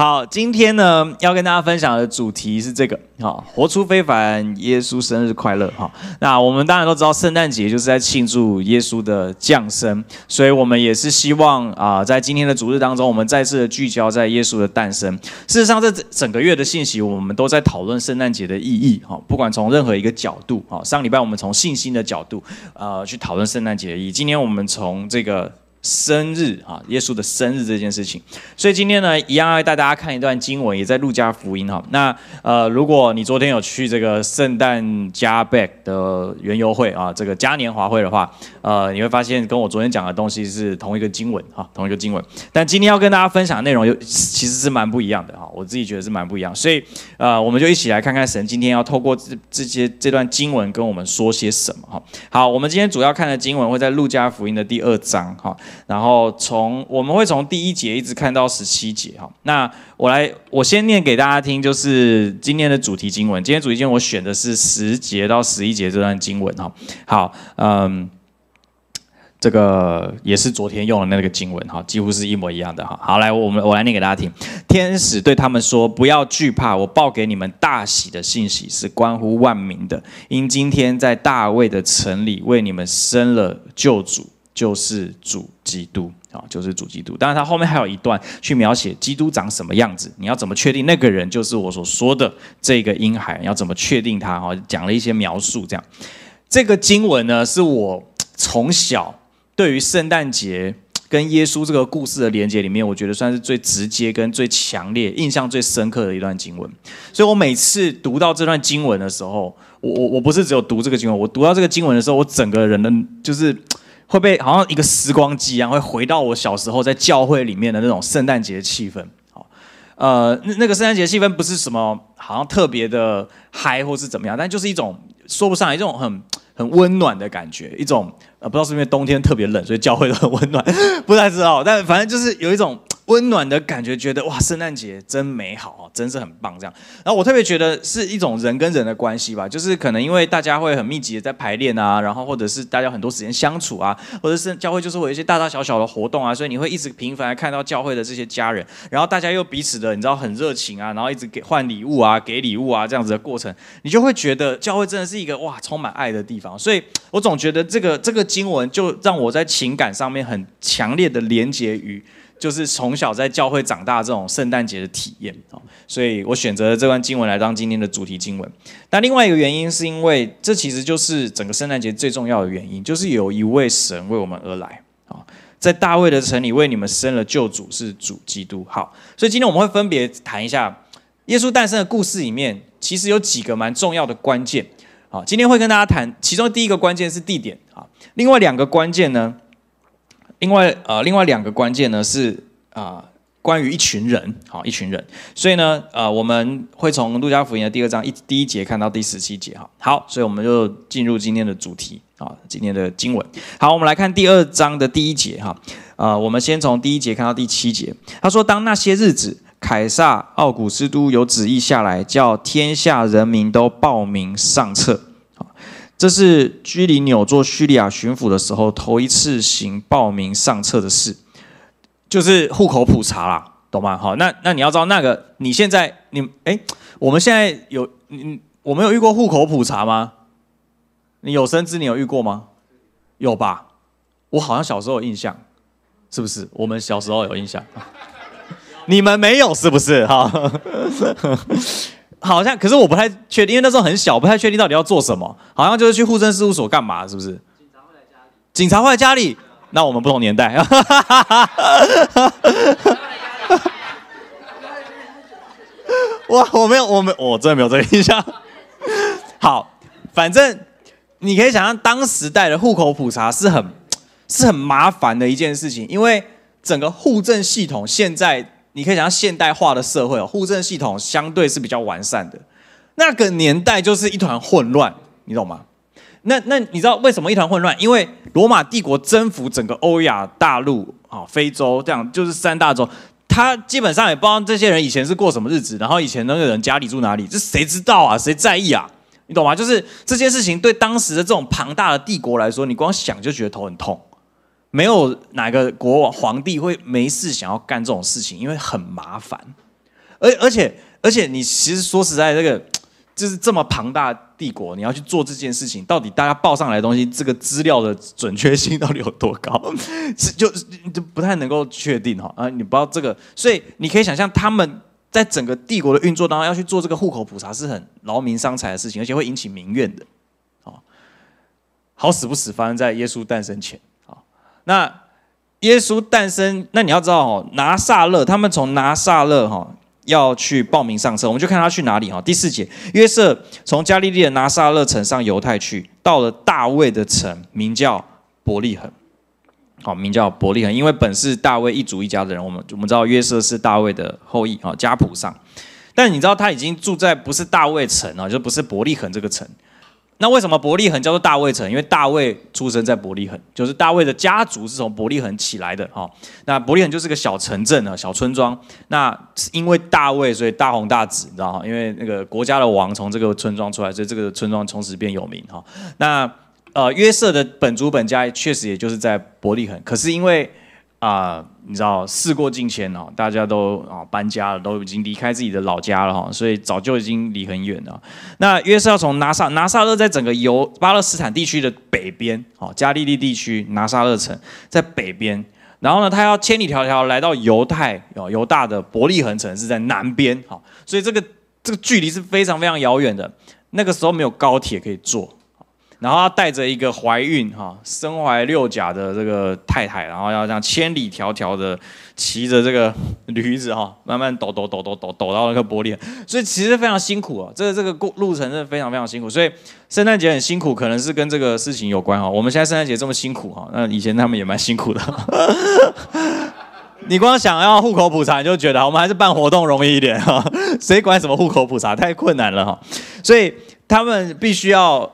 好，今天呢要跟大家分享的主题是这个，好，活出非凡，耶稣生日快乐，哈。那我们当然都知道，圣诞节就是在庆祝耶稣的降生，所以我们也是希望啊，在今天的主日当中，我们再次的聚焦在耶稣的诞生。事实上，这整个月的信息，我们都在讨论圣诞节的意义，哈，不管从任何一个角度，哈。上礼拜我们从信心的角度，呃，去讨论圣诞节的意义。今天我们从这个。生日啊，耶稣的生日这件事情，所以今天呢，一样要带大家看一段经文，也在路加福音哈。那呃，如果你昨天有去这个圣诞加 back 的园游会啊，这个嘉年华会的话，呃，你会发现跟我昨天讲的东西是同一个经文哈，同一个经文。但今天要跟大家分享的内容又其实是蛮不一样的哈，我自己觉得是蛮不一样。所以呃，我们就一起来看看神今天要透过这这些这段经文跟我们说些什么哈。好，我们今天主要看的经文会在路加福音的第二章哈。然后从我们会从第一节一直看到十七节哈，那我来我先念给大家听，就是今天的主题经文。今天主题经文我选的是十节到十一节这段经文哈。好，嗯，这个也是昨天用的那个经文哈，几乎是一模一样的哈。好，来我们我来念给大家听。天使对他们说：“不要惧怕，我报给你们大喜的信息是关乎万民的，因今天在大卫的城里为你们生了救主。”就是主基督啊，就是主基督。当然，他后面还有一段去描写基督长什么样子。你要怎么确定那个人就是我所说的这个婴孩？要怎么确定他？哈，讲了一些描述。这样，这个经文呢，是我从小对于圣诞节跟耶稣这个故事的连接里面，我觉得算是最直接跟最强烈、印象最深刻的一段经文。所以我每次读到这段经文的时候，我我我不是只有读这个经文，我读到这个经文的时候，我整个人的就是。会被好像一个时光机一样，会回到我小时候在教会里面的那种圣诞节气氛。好，呃，那那个圣诞节气氛不是什么好像特别的嗨或是怎么样，但就是一种说不上来，一种很很温暖的感觉，一种呃，不知道是因为冬天特别冷，所以教会都很温暖，不太知道，但反正就是有一种。温暖的感觉，觉得哇，圣诞节真美好哦，真是很棒这样。然后我特别觉得是一种人跟人的关系吧，就是可能因为大家会很密集的在排练啊，然后或者是大家很多时间相处啊，或者是教会就是会有一些大大小小的活动啊，所以你会一直频繁看到教会的这些家人，然后大家又彼此的你知道很热情啊，然后一直给换礼物啊，给礼物啊这样子的过程，你就会觉得教会真的是一个哇充满爱的地方。所以我总觉得这个这个经文就让我在情感上面很强烈的连接于。就是从小在教会长大这种圣诞节的体验啊，所以我选择了这段经文来当今天的主题经文。那另外一个原因是因为这其实就是整个圣诞节最重要的原因，就是有一位神为我们而来啊，在大卫的城里为你们生了救主，是主基督。好，所以今天我们会分别谈一下耶稣诞生的故事里面，其实有几个蛮重要的关键。好，今天会跟大家谈，其中第一个关键是地点啊，另外两个关键呢。另外，呃，另外两个关键呢是啊，关于一群人，好，一群人。所以呢，呃，我们会从路加福音的第二章一第一节看到第十七节，哈，好，所以我们就进入今天的主题啊，今天的经文。好，我们来看第二章的第一节，哈，呃，我们先从第一节看到第七节。他说，当那些日子，凯撒奥古斯都有旨意下来，叫天下人民都报名上册。这是居里纽做叙利亚巡抚的时候头一次行报名上册的事，就是户口普查啦，懂吗？好，那那你要知道那个你现在你哎，我们现在有你我们有遇过户口普查吗？你有生之年有遇过吗？有吧？我好像小时候有印象，是不是？我们小时候有印象，你们没有是不是？哈。好像，可是我不太确定，因为那时候很小，不太确定到底要做什么。好像就是去户政事务所干嘛，是不是？警察会来家里。警察会来家里，那我们不同年代。哇，我没有，我没，我真的没有这个印象。好，反正你可以想象，当时代的户口普查是很是很麻烦的一件事情，因为整个户政系统现在。你可以想象现代化的社会哦，户政系统相对是比较完善的。那个年代就是一团混乱，你懂吗？那那你知道为什么一团混乱？因为罗马帝国征服整个欧亚大陆啊，非洲这样就是三大洲，他基本上也不知道这些人以前是过什么日子，然后以前那个人家里住哪里，这谁知道啊？谁在意啊？你懂吗？就是这件事情对当时的这种庞大的帝国来说，你光想就觉得头很痛。没有哪个国王皇帝会没事想要干这种事情，因为很麻烦。而而且而且你其实说实在，这个就是这么庞大帝国，你要去做这件事情，到底大家报上来的东西，这个资料的准确性到底有多高？是就就不太能够确定哈啊！你不知道这个，所以你可以想象他们。在整个帝国的运作当中，要去做这个户口普查是很劳民伤财的事情，而且会引起民怨的。哦，好死不死发生在耶稣诞生前。那耶稣诞生，那你要知道哦，拿撒勒他们从拿撒勒哈要去报名上车，我们就看他去哪里哈。第四节，约瑟从加利利的拿撒勒城上犹太去，到了大卫的城，名叫伯利恒。好，名叫伯利恒，因为本是大卫一族一家的人，我们我们知道约瑟是大卫的后裔，啊家谱上，但你知道他已经住在不是大卫城啊，就不是伯利恒这个城。那为什么伯利恒叫做大卫城？因为大卫出生在伯利恒，就是大卫的家族是从伯利恒起来的哈。那伯利恒就是个小城镇啊，小村庄。那因为大卫，所以大红大紫，你知道哈？因为那个国家的王从这个村庄出来，所以这个村庄从此变有名哈。那呃，约瑟的本族本家确实也就是在伯利恒，可是因为啊，你知道事过境迁哦，大家都啊搬家了，都已经离开自己的老家了哈，所以早就已经离很远了。那约瑟要从拿撒拿撒勒在整个犹巴勒斯坦地区的北边，哦，加利利地区拿撒勒城在北边，然后呢，他要千里迢迢来到犹太哦犹大的伯利恒城是在南边，好，所以这个这个距离是非常非常遥远的。那个时候没有高铁可以坐。然后他带着一个怀孕哈身怀六甲的这个太太，然后要这样千里迢迢的骑着这个驴子哈，慢慢抖抖抖抖抖抖到那个玻璃，所以其实非常辛苦啊。这个这个过路程是非常非常辛苦，所以圣诞节很辛苦，可能是跟这个事情有关哈。我们现在圣诞节这么辛苦哈，那以前他们也蛮辛苦的。你光想要户口普查，你就觉得我们还是办活动容易一点哈，谁管什么户口普查，太困难了哈。所以他们必须要。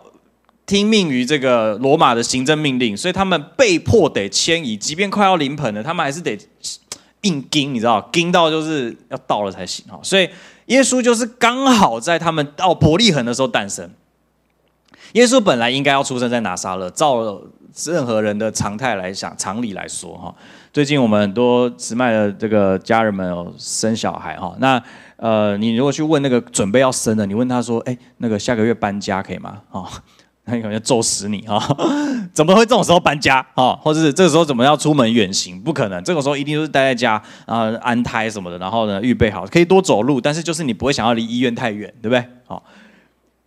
听命于这个罗马的行政命令，所以他们被迫得迁移，即便快要临盆了，他们还是得硬盯，你知道，盯到就是要到了才行哈。所以耶稣就是刚好在他们到伯利恒的时候诞生。耶稣本来应该要出生在拿撒勒，照任何人的常态来想，常理来说哈。最近我们很多直麦的这个家人们有生小孩哈，那呃，你如果去问那个准备要生的，你问他说，哎，那个下个月搬家可以吗？哦。他可能要揍死你啊！怎么会这种时候搬家啊？或者是这个时候怎么要出门远行？不可能，这个时候一定都是待在家啊，安胎什么的。然后呢，预备好可以多走路，但是就是你不会想要离医院太远，对不对？好，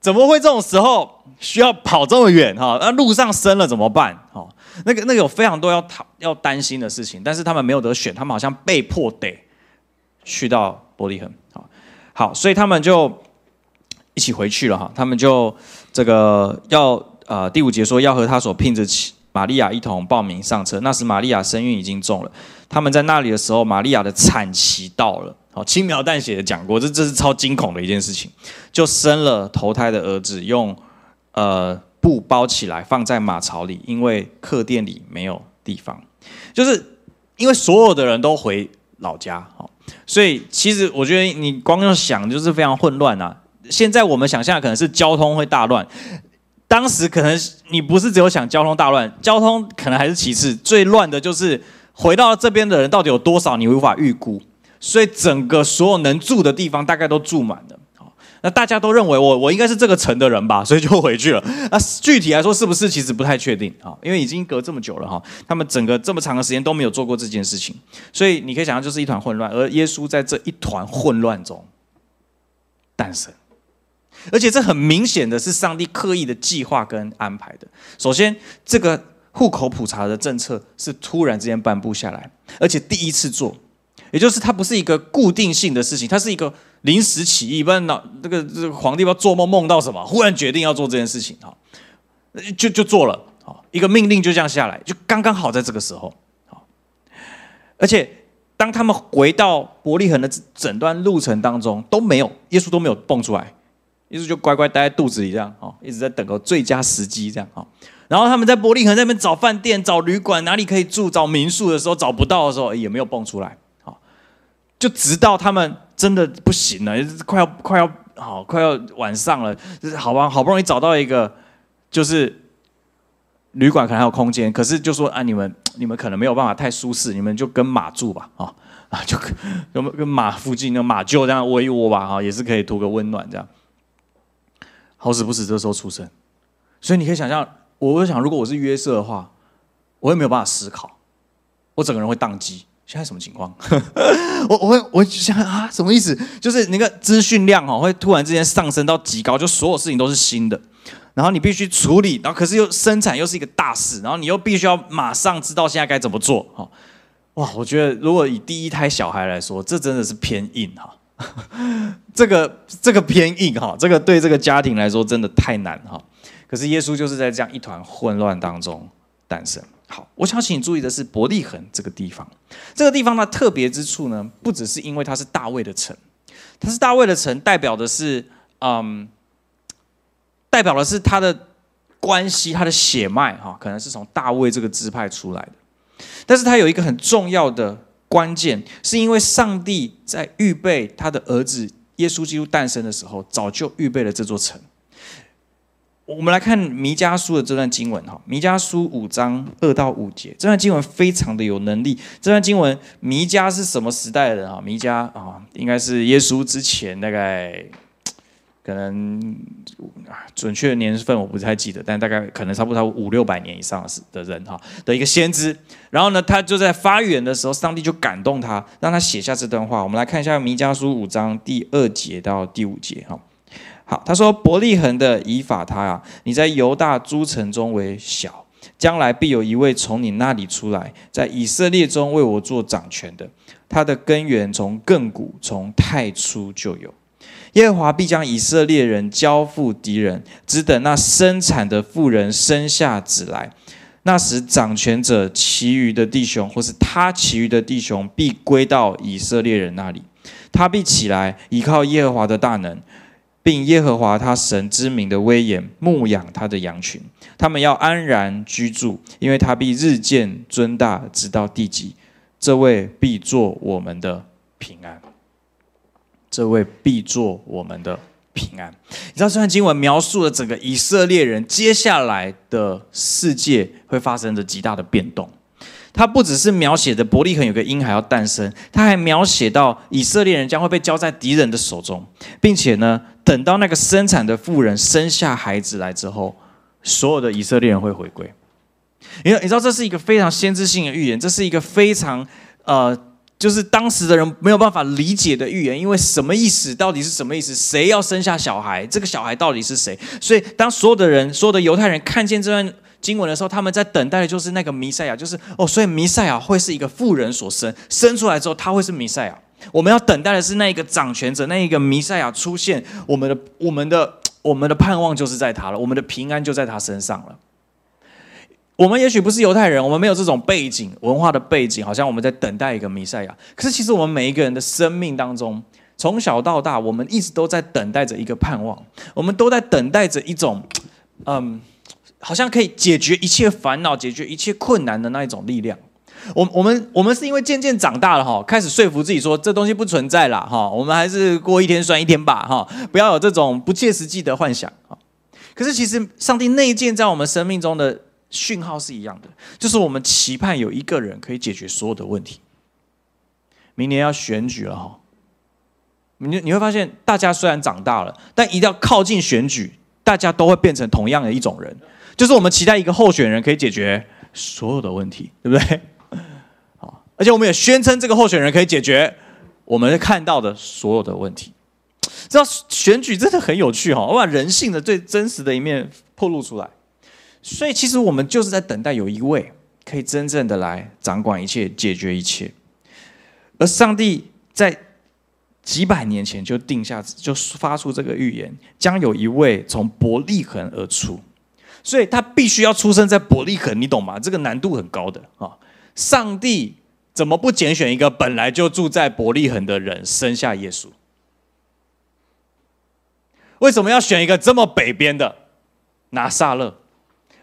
怎么会这种时候需要跑这么远哈？那路上生了怎么办？好，那个那个有非常多要讨要担心的事情，但是他们没有得选，他们好像被迫得去到伯利恒。好，好，所以他们就一起回去了哈。他们就。这个要呃第五节说要和他所聘的玛利亚一同报名上车。那时玛利亚身孕已经重了。他们在那里的时候，玛利亚的产期到了。好，轻描淡写的讲过，这这是超惊恐的一件事情。就生了头胎的儿子，用呃布包起来放在马槽里，因为客店里没有地方。就是因为所有的人都回老家，好，所以其实我觉得你光用想就是非常混乱啊。现在我们想象可能是交通会大乱，当时可能你不是只有想交通大乱，交通可能还是其次，最乱的就是回到这边的人到底有多少，你无法预估，所以整个所有能住的地方大概都住满了。那大家都认为我我应该是这个城的人吧，所以就回去了。那具体来说是不是，其实不太确定啊，因为已经隔这么久了哈，他们整个这么长的时间都没有做过这件事情，所以你可以想象就是一团混乱，而耶稣在这一团混乱中诞生。而且这很明显的是上帝刻意的计划跟安排的。首先，这个户口普查的政策是突然之间颁布下来，而且第一次做，也就是它不是一个固定性的事情，它是一个临时起意，不然脑这个这个皇帝要做梦梦到什么，忽然决定要做这件事情，哈，就就做了，好，一个命令就这样下来，就刚刚好在这个时候，好，而且当他们回到伯利恒的整段路程当中都没有，耶稣都没有蹦出来。意思就乖乖待在肚子里，这样哦，一直在等个最佳时机，这样哦。然后他们在伯利恒那边找饭店、找旅馆，哪里可以住、找民宿的时候找不到的时候，也没有蹦出来，好，就直到他们真的不行了，快要快要好快要晚上了，就是好吧，好不容易找到一个，就是旅馆可能还有空间，可是就说啊，你们你们可能没有办法太舒适，你们就跟马住吧，啊，啊，就跟跟马附近的马厩这样窝一窝吧，哈，也是可以图个温暖这样。好死不死，这时候出生，所以你可以想象，我会想如果我是约瑟的话，我也没有办法思考，我整个人会宕机。现在什么情况？我我会我想啊，什么意思？就是那个资讯量哦，会突然之间上升到极高，就所有事情都是新的，然后你必须处理，然后可是又生产又是一个大事，然后你又必须要马上知道现在该怎么做。哈，哇，我觉得如果以第一胎小孩来说，这真的是偏硬哈，这个这个偏硬哈，这个对这个家庭来说真的太难哈。可是耶稣就是在这样一团混乱当中诞生。好，我想请你注意的是伯利恒这个地方。这个地方它特别之处呢，不只是因为它是大卫的城，它是大卫的城，代表的是，嗯，代表的是他的关系，他的血脉，哈，可能是从大卫这个支派出来的。但是它有一个很重要的关键，是因为上帝在预备他的儿子耶稣基督诞生的时候，早就预备了这座城。我们来看弥迦书的这段经文哈，弥迦书五章二到五节，这段经文非常的有能力。这段经文，弥迦是什么时代的人啊？弥迦啊，应该是耶稣之前大概，可能准确的年份我不太记得，但大概可能差不多五六百年以上的人哈的一个先知。然后呢，他就在发言的时候，上帝就感动他，让他写下这段话。我们来看一下弥迦书五章第二节到第五节哈。好，他说伯利恒的以法他啊，你在犹大诸城中为小，将来必有一位从你那里出来，在以色列中为我做掌权的。他的根源从亘古，从太初就有。耶和华必将以色列人交付敌人，只等那生产的妇人生下子来。那时掌权者其余的弟兄，或是他其余的弟兄，必归到以色列人那里。他必起来，依靠耶和华的大能。并耶和华他神之名的威严牧养他的羊群，他们要安然居住，因为他必日渐尊大，直到地极。这位必做我们的平安，这位必做我们的平安。你知道这段经文描述了整个以色列人接下来的世界会发生着极大的变动。他不只是描写的伯利恒有个婴孩要诞生，他还描写到以色列人将会被交在敌人的手中，并且呢。等到那个生产的妇人生下孩子来之后，所有的以色列人会回归。因为你知道这是一个非常先知性的预言，这是一个非常呃，就是当时的人没有办法理解的预言。因为什么意思？到底是什么意思？谁要生下小孩？这个小孩到底是谁？所以当所有的人、所有的犹太人看见这段经文的时候，他们在等待的就是那个弥赛亚，就是哦，所以弥赛亚会是一个妇人所生，生出来之后他会是弥赛亚。我们要等待的是那一个掌权者，那一个弥赛亚出现。我们的、我们的、我们的盼望就是在他了，我们的平安就在他身上了。我们也许不是犹太人，我们没有这种背景、文化的背景，好像我们在等待一个弥赛亚。可是，其实我们每一个人的生命当中，从小到大，我们一直都在等待着一个盼望，我们都在等待着一种，嗯，好像可以解决一切烦恼、解决一切困难的那一种力量。我我们我们是因为渐渐长大了哈，开始说服自己说这东西不存在了哈，我们还是过一天算一天吧哈，不要有这种不切实际的幻想哈。可是其实上帝内建在我们生命中的讯号是一样的，就是我们期盼有一个人可以解决所有的问题。明年要选举了哈，你你会发现大家虽然长大了，但一定要靠近选举，大家都会变成同样的一种人，就是我们期待一个候选人可以解决所有的问题，对不对？好而且我们也宣称这个候选人可以解决我们看到的所有的问题。知道选举真的很有趣哈，我把人性的最真实的一面透露出来。所以其实我们就是在等待有一位可以真正的来掌管一切、解决一切。而上帝在几百年前就定下、就发出这个预言，将有一位从伯利恒而出，所以他必须要出生在伯利恒，你懂吗？这个难度很高的啊！上帝。怎么不拣选一个本来就住在伯利恒的人生下耶稣？为什么要选一个这么北边的拿撒勒？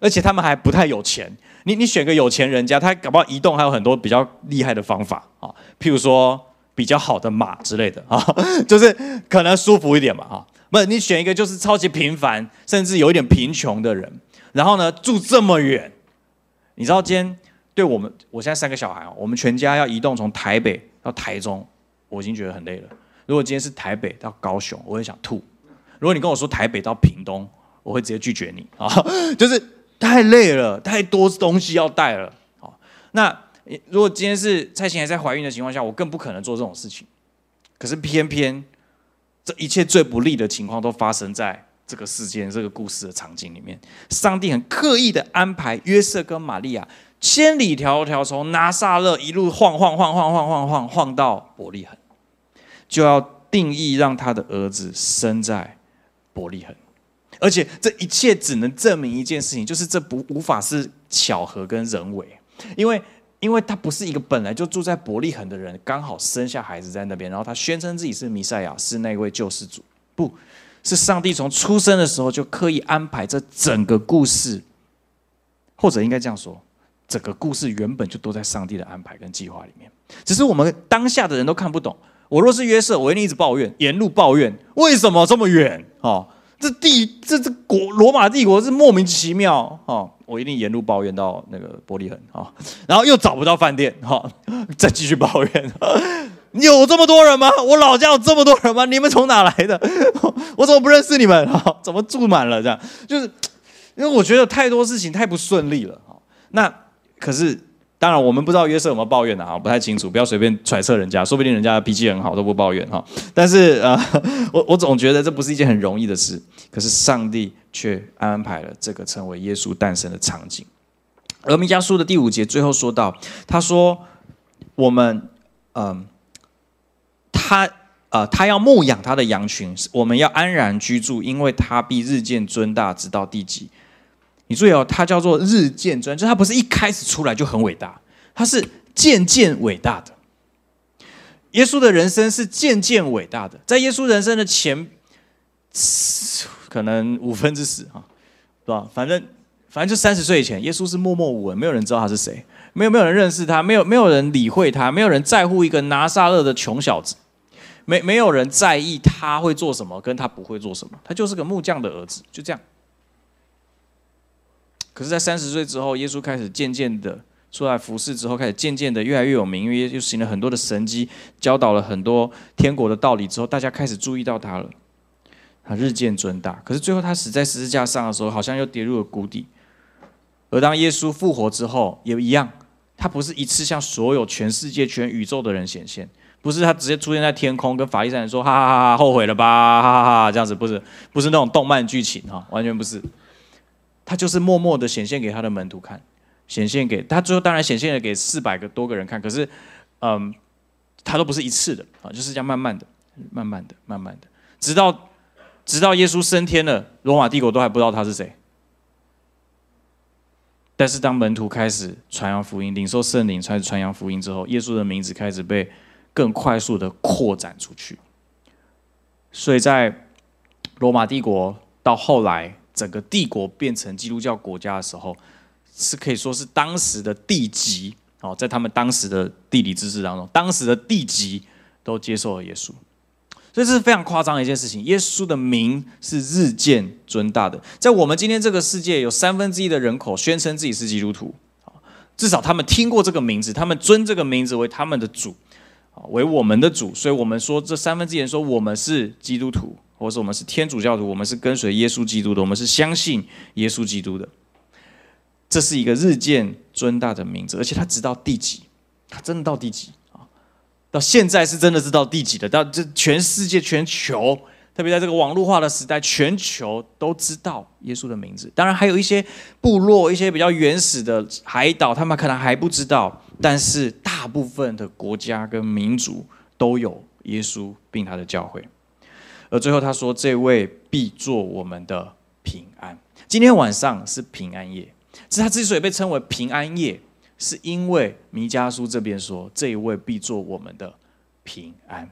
而且他们还不太有钱。你你选个有钱人家，他搞不好移动还有很多比较厉害的方法啊，譬如说比较好的马之类的啊，就是可能舒服一点嘛啊。不，你选一个就是超级平凡，甚至有一点贫穷的人，然后呢住这么远，你知道今天。对我们，我现在三个小孩哦，我们全家要移动从台北到台中，我已经觉得很累了。如果今天是台北到高雄，我会想吐。如果你跟我说台北到屏东，我会直接拒绝你啊，就是太累了，太多东西要带了。好，那如果今天是蔡琴还在怀孕的情况下，我更不可能做这种事情。可是偏偏这一切最不利的情况都发生在这个事件、这个故事的场景里面。上帝很刻意的安排约瑟跟玛利亚千里迢迢从拿撒勒一路晃晃晃晃晃晃晃晃到伯利恒，就要定义让他的儿子生在伯利恒。而且这一切只能证明一件事情，就是这不无法是巧合跟人为，因为。因为他不是一个本来就住在伯利恒的人，刚好生下孩子在那边，然后他宣称自己是弥赛亚，是那位救世主。不是上帝从出生的时候就刻意安排这整个故事，或者应该这样说，整个故事原本就都在上帝的安排跟计划里面，只是我们当下的人都看不懂。我若是约瑟，我一定一直抱怨，沿路抱怨，为什么这么远？哦，这地这这国罗马帝国是莫名其妙哦。我一定沿路抱怨到那个玻璃痕啊，然后又找不到饭店哈，再继续抱怨。有这么多人吗？我老家有这么多人吗？你们从哪来的？我怎么不认识你们？哈，怎么住满了？这样就是因为我觉得太多事情太不顺利了。哈，那可是。当然，我们不知道约瑟有没有抱怨的哈，不太清楚，不要随便揣测人家，说不定人家脾气很好，都不抱怨哈。但是呃，我我总觉得这不是一件很容易的事，可是上帝却安排了这个成为耶稣诞生的场景。而弥迦书的第五节最后说到，他说我们嗯，他呃他要牧养他的羊群，我们要安然居住，因为他必日渐尊大，直到地极。你注意哦，它叫做日渐专，就它不是一开始出来就很伟大，它是渐渐伟大的。耶稣的人生是渐渐伟大的，在耶稣人生的前，可能五分之十哈，是吧？反正反正就三十岁以前，耶稣是默默无闻，没有人知道他是谁，没有没有人认识他，没有没有人理会他，没有人在乎一个拿撒勒的穷小子，没没有人在意他会做什么，跟他不会做什么，他就是个木匠的儿子，就这样。可是，在三十岁之后，耶稣开始渐渐的出来服侍之后，开始渐渐的越来越有名，因为耶稣行了很多的神迹，教导了很多天国的道理之后，大家开始注意到他了，他日渐尊大。可是最后他死在十字架上的时候，好像又跌入了谷底。而当耶稣复活之后，也一样，他不是一次向所有全世界、全宇宙的人显现，不是他直接出现在天空，跟法利赛人说：“哈哈哈哈，后悔了吧？哈哈哈，这样子不是，不是那种动漫剧情哈，完全不是。”他就是默默的显现给他的门徒看，显现给他，最后当然显现了给四百个多个人看。可是，嗯，他都不是一次的啊，就是这样慢慢的、慢慢的、慢慢的，直到直到耶稣升天了，罗马帝国都还不知道他是谁。但是当门徒开始传扬福音、领受圣灵、开始传扬福音之后，耶稣的名字开始被更快速的扩展出去。所以在罗马帝国到后来。整个帝国变成基督教国家的时候，是可以说是当时的地级哦，在他们当时的地理知识当中，当时的地级都接受了耶稣，所以这是非常夸张的一件事情。耶稣的名是日渐尊大的，在我们今天这个世界，有三分之一的人口宣称自己是基督徒至少他们听过这个名字，他们尊这个名字为他们的主为我们的主，所以我们说这三分之一人说我们是基督徒。或者我们是天主教徒，我们是跟随耶稣基督的，我们是相信耶稣基督的。这是一个日渐尊大的名字，而且他直到第几？他真的到第几啊？到现在是真的知道第几的？到这全世界、全球，特别在这个网络化的时代，全球都知道耶稣的名字。当然，还有一些部落、一些比较原始的海岛，他们可能还不知道。但是，大部分的国家跟民族都有耶稣，并他的教会。而最后他说：“这位必做我们的平安。今天晚上是平安夜，是他之所以被称为平安夜，是因为弥迦书这边说这一位必做我们的平安。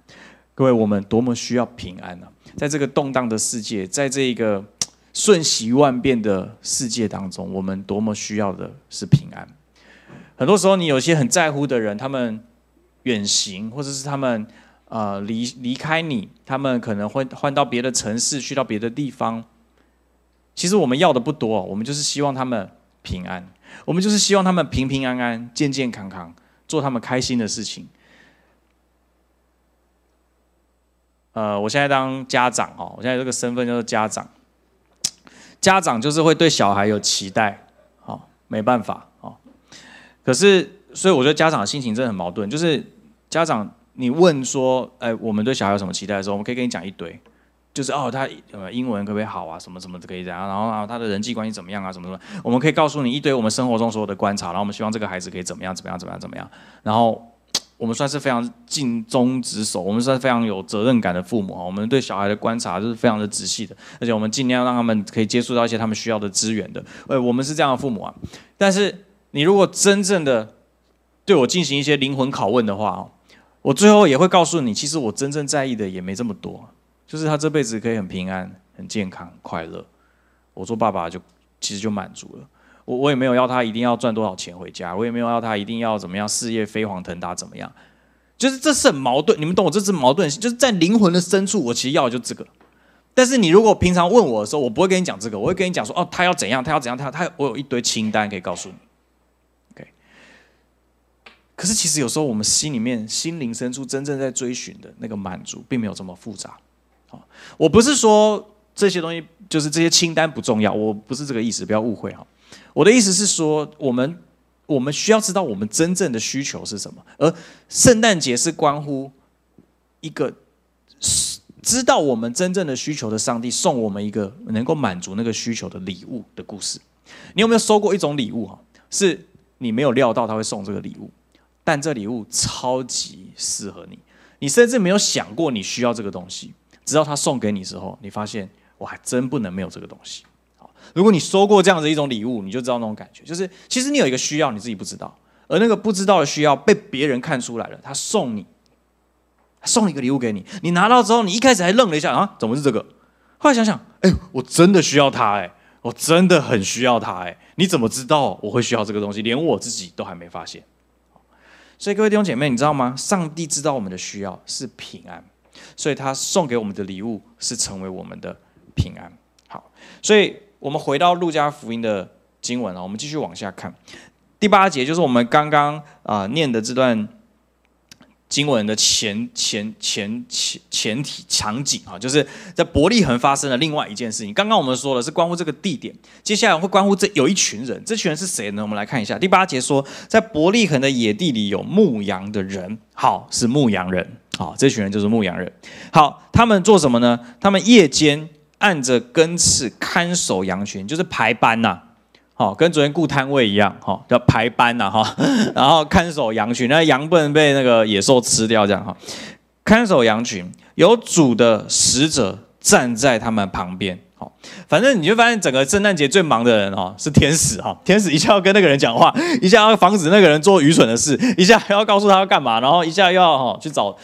各位，我们多么需要平安呢？在这个动荡的世界，在这一个瞬息万变的世界当中，我们多么需要的是平安。很多时候，你有些很在乎的人，他们远行，或者是他们。”呃，离离开你，他们可能会换到别的城市，去到别的地方。其实我们要的不多，我们就是希望他们平安，我们就是希望他们平平安安、健健康康，做他们开心的事情。呃，我现在当家长哦，我现在这个身份叫做家长。家长就是会对小孩有期待，好，没办法哦。可是，所以我觉得家长的心情真的很矛盾。就是家长，你问说，哎，我们对小孩有什么期待的时候，我们可以跟你讲一堆，就是哦，他呃英文可不可以好啊，什么什么都可以讲，然后啊他的人际关系怎么样啊，什么什么，我们可以告诉你一堆我们生活中所有的观察，然后我们希望这个孩子可以怎么样怎么样怎么样怎么样，然后。我们算是非常尽忠职守，我们算是非常有责任感的父母啊。我们对小孩的观察就是非常的仔细的，而且我们尽量让他们可以接触到一些他们需要的资源的。呃，我们是这样的父母啊。但是你如果真正的对我进行一些灵魂拷问的话哦，我最后也会告诉你，其实我真正在意的也没这么多，就是他这辈子可以很平安、很健康、快乐。我做爸爸就其实就满足了。我我也没有要他一定要赚多少钱回家，我也没有要他一定要怎么样事业飞黄腾达怎么样，就是这是很矛盾，你们懂我这是矛盾，就是在灵魂的深处，我其实要的就这个。但是你如果平常问我的时候，我不会跟你讲这个，我会跟你讲说，哦，他要怎样，他要怎样，他他我有一堆清单可以告诉你。可是其实有时候我们心里面心灵深处真正在追寻的那个满足，并没有这么复杂。好，我不是说这些东西就是这些清单不重要，我不是这个意思，不要误会哈。我的意思是说，我们我们需要知道我们真正的需求是什么，而圣诞节是关乎一个知道我们真正的需求的上帝送我们一个能够满足那个需求的礼物的故事。你有没有收过一种礼物哈？是你没有料到他会送这个礼物，但这礼物超级适合你，你甚至没有想过你需要这个东西，直到他送给你之后，你发现我还真不能没有这个东西。如果你收过这样的一种礼物，你就知道那种感觉，就是其实你有一个需要，你自己不知道，而那个不知道的需要被别人看出来了，他送你，送一个礼物给你，你拿到之后，你一开始还愣了一下啊，怎么是这个？后来想想，哎，我真的需要它，哎，我真的很需要它，哎，你怎么知道我会需要这个东西？连我自己都还没发现。所以各位弟兄姐妹，你知道吗？上帝知道我们的需要是平安，所以他送给我们的礼物是成为我们的平安。好，所以。我们回到路加福音的经文啊，我们继续往下看，第八节就是我们刚刚啊念的这段经文的前前前前前提场景啊，就是在伯利恒发生了另外一件事情。刚刚我们说的是关乎这个地点，接下来会关乎这有一群人，这群人是谁呢？我们来看一下第八节说，在伯利恒的野地里有牧羊的人，好是牧羊人，好这群人就是牧羊人。好，他们做什么呢？他们夜间。按着根刺看守羊群，就是排班呐，好，跟昨天雇摊位一样，哈，叫排班呐，哈，然后看守羊群，那羊不能被那个野兽吃掉，这样哈，看守羊群，有主的使者站在他们旁边。反正你就发现整个圣诞节最忙的人哦是天使哈，天使一下要跟那个人讲话，一下要防止那个人做愚蠢的事，一下要告诉他要干嘛，然后一下要哈去找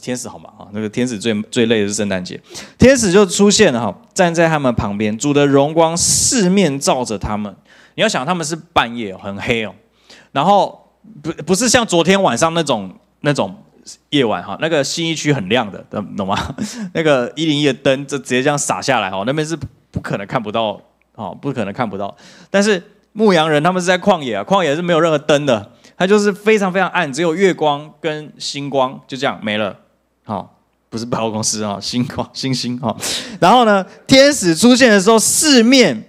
天使好吗？哈，那个天使最最累的是圣诞节，天使就出现了哈，站在他们旁边，主的荣光四面照着他们。你要想他们是半夜很黑哦，然后不不是像昨天晚上那种那种夜晚哈，那个新一区很亮的，懂吗？那个一零一的灯就直接这样洒下来哈，那边是。不可能看不到，哦，不可能看不到。但是牧羊人他们是在旷野啊，旷野是没有任何灯的，它就是非常非常暗，只有月光跟星光，就这样没了。好，不是百货公司啊，星光星星哈。然后呢，天使出现的时候，四面。